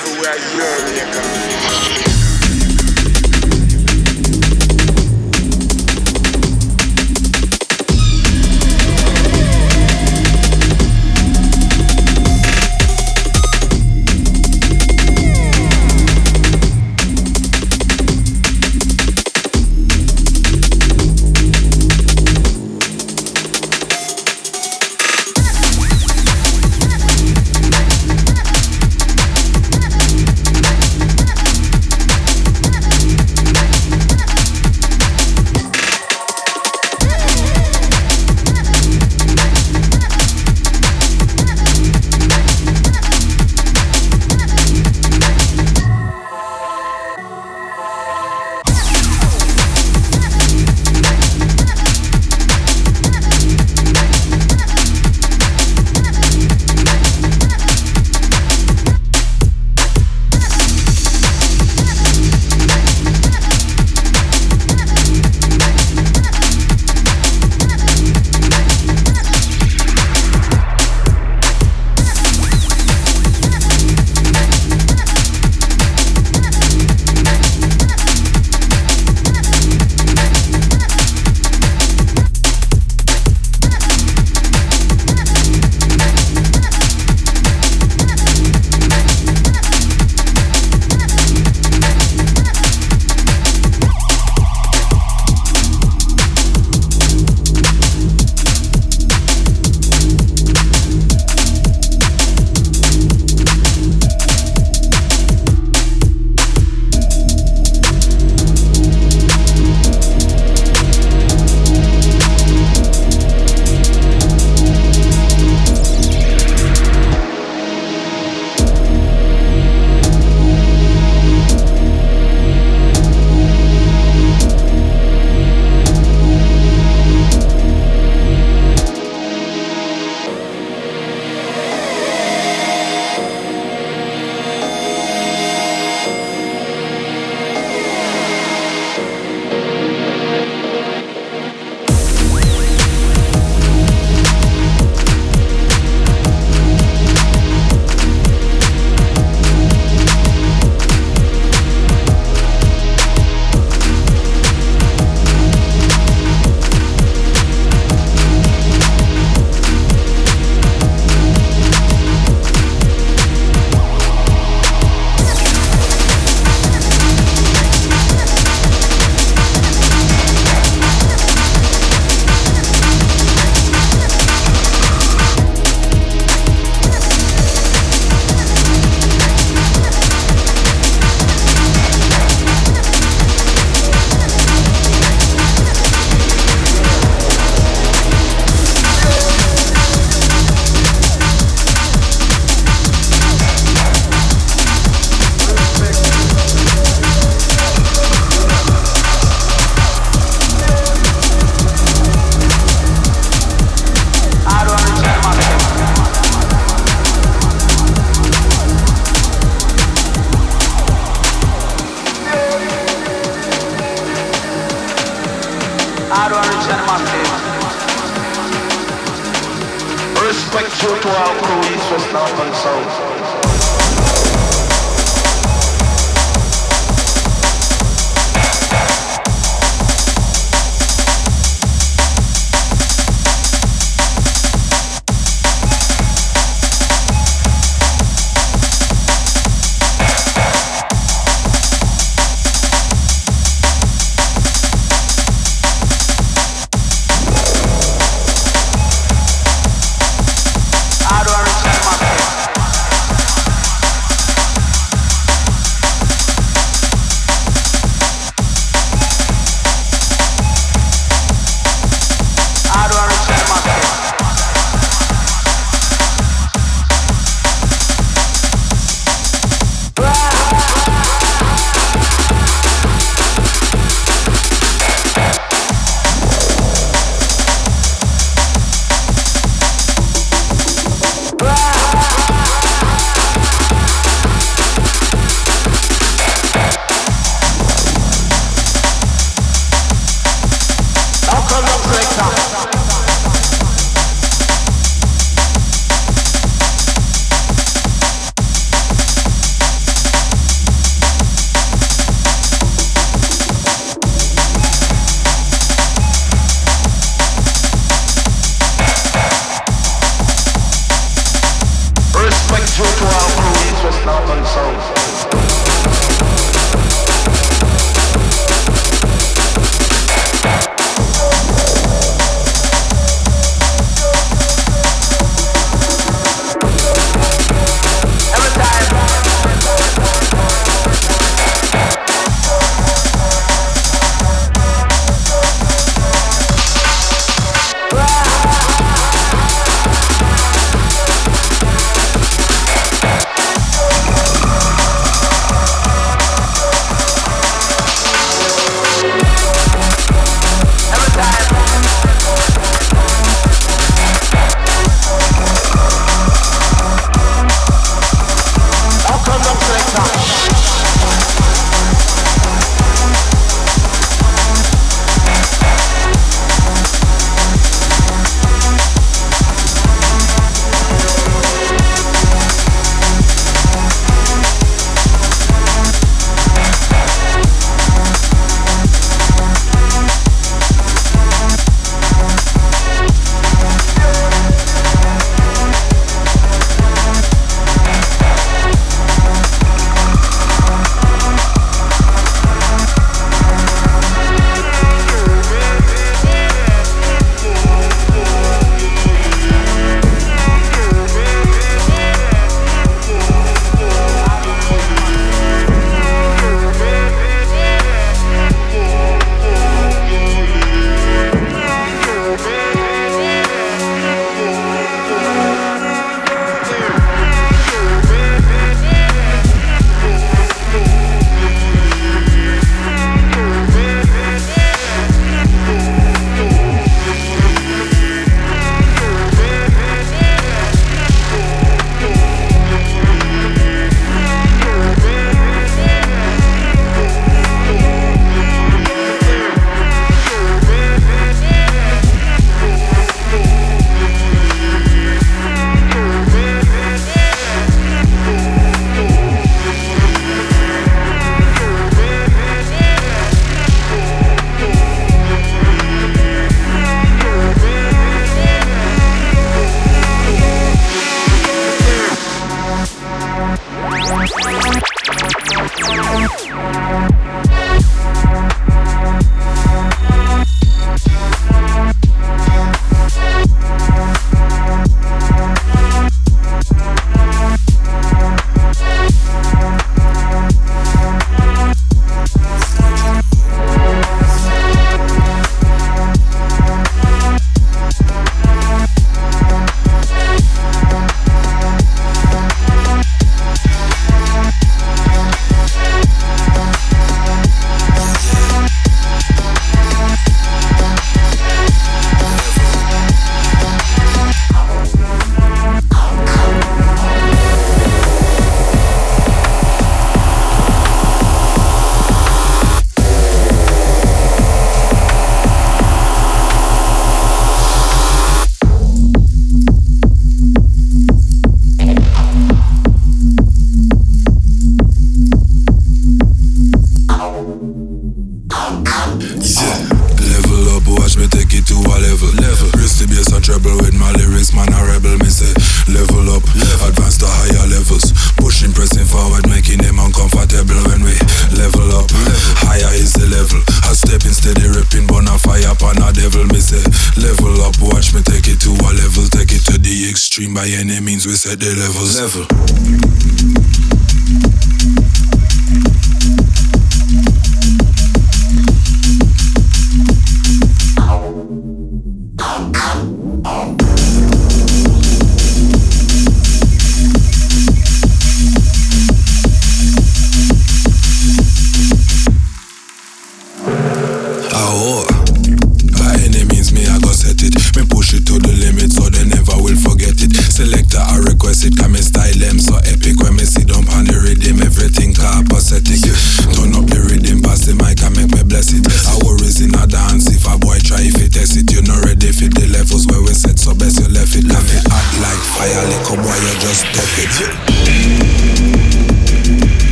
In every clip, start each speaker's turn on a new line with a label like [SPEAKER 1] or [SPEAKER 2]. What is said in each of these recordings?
[SPEAKER 1] everywhere you go.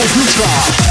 [SPEAKER 2] David Mitchell.